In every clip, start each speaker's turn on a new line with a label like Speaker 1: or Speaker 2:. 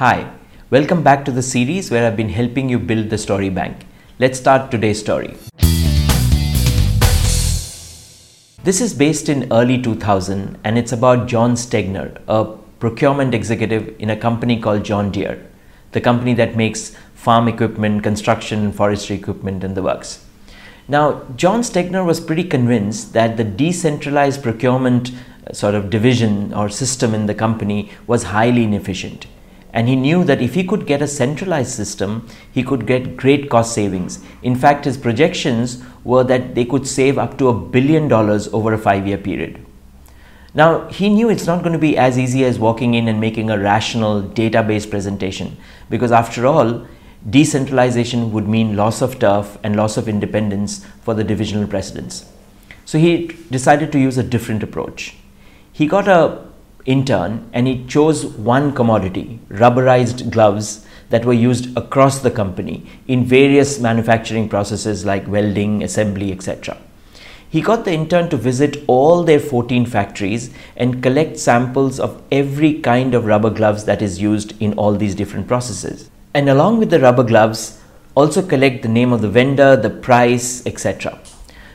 Speaker 1: Hi, welcome back to the series where I've been helping you build the story bank. Let's start today's story. This is based in early 2000 and it's about John Stegner, a procurement executive in a company called John Deere, the company that makes farm equipment, construction, and forestry equipment in the works. Now, John Stegner was pretty convinced that the decentralized procurement uh, sort of division or system in the company was highly inefficient. And he knew that if he could get a centralized system, he could get great cost savings. In fact, his projections were that they could save up to a billion dollars over a five year period. Now, he knew it's not going to be as easy as walking in and making a rational database presentation because, after all, decentralization would mean loss of turf and loss of independence for the divisional presidents. So, he decided to use a different approach. He got a intern and he chose one commodity, rubberized gloves that were used across the company in various manufacturing processes like welding, assembly, etc. He got the intern to visit all their 14 factories and collect samples of every kind of rubber gloves that is used in all these different processes. And along with the rubber gloves, also collect the name of the vendor, the price, etc.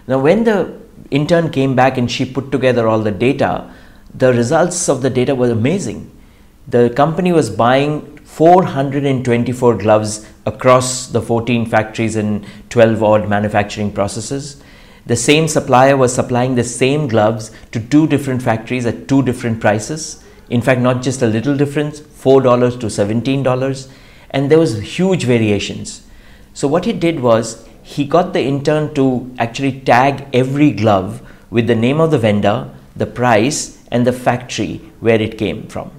Speaker 1: Now, when the intern came back and she put together all the data, the results of the data were amazing. The company was buying 424 gloves across the 14 factories and 12 odd manufacturing processes the same supplier was supplying the same gloves to two different factories at two different prices. In fact, not just a little difference, $4 to $17, and there was huge variations. So what he did was he got the intern to actually tag every glove with the name of the vendor, the price, and the factory where it came from.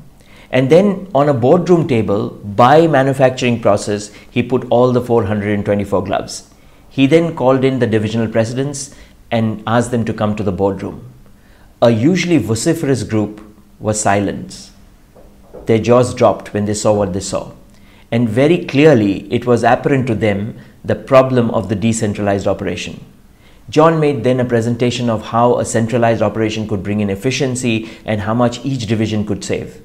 Speaker 1: And then on a boardroom table, by manufacturing process, he put all the 424 gloves. He then called in the divisional presidents and asked them to come to the boardroom. A usually vociferous group was silent. Their jaws dropped when they saw what they saw. And very clearly, it was apparent to them the problem of the decentralized operation. John made then a presentation of how a centralized operation could bring in efficiency and how much each division could save.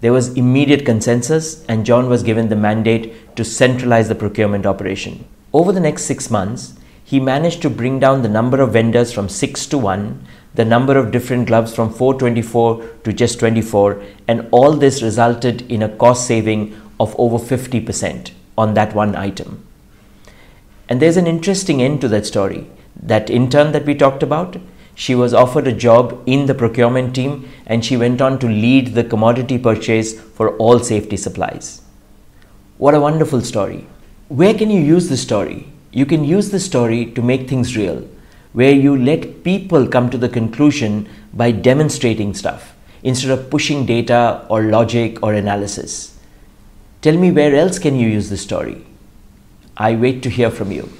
Speaker 1: There was immediate consensus, and John was given the mandate to centralize the procurement operation. Over the next six months, he managed to bring down the number of vendors from 6 to 1, the number of different gloves from 424 to just 24, and all this resulted in a cost saving of over 50% on that one item. And there's an interesting end to that story. That intern that we talked about, she was offered a job in the procurement team and she went on to lead the commodity purchase for all safety supplies. What a wonderful story. Where can you use this story? You can use the story to make things real, where you let people come to the conclusion by demonstrating stuff instead of pushing data or logic or analysis. Tell me where else can you use the story? I wait to hear from you.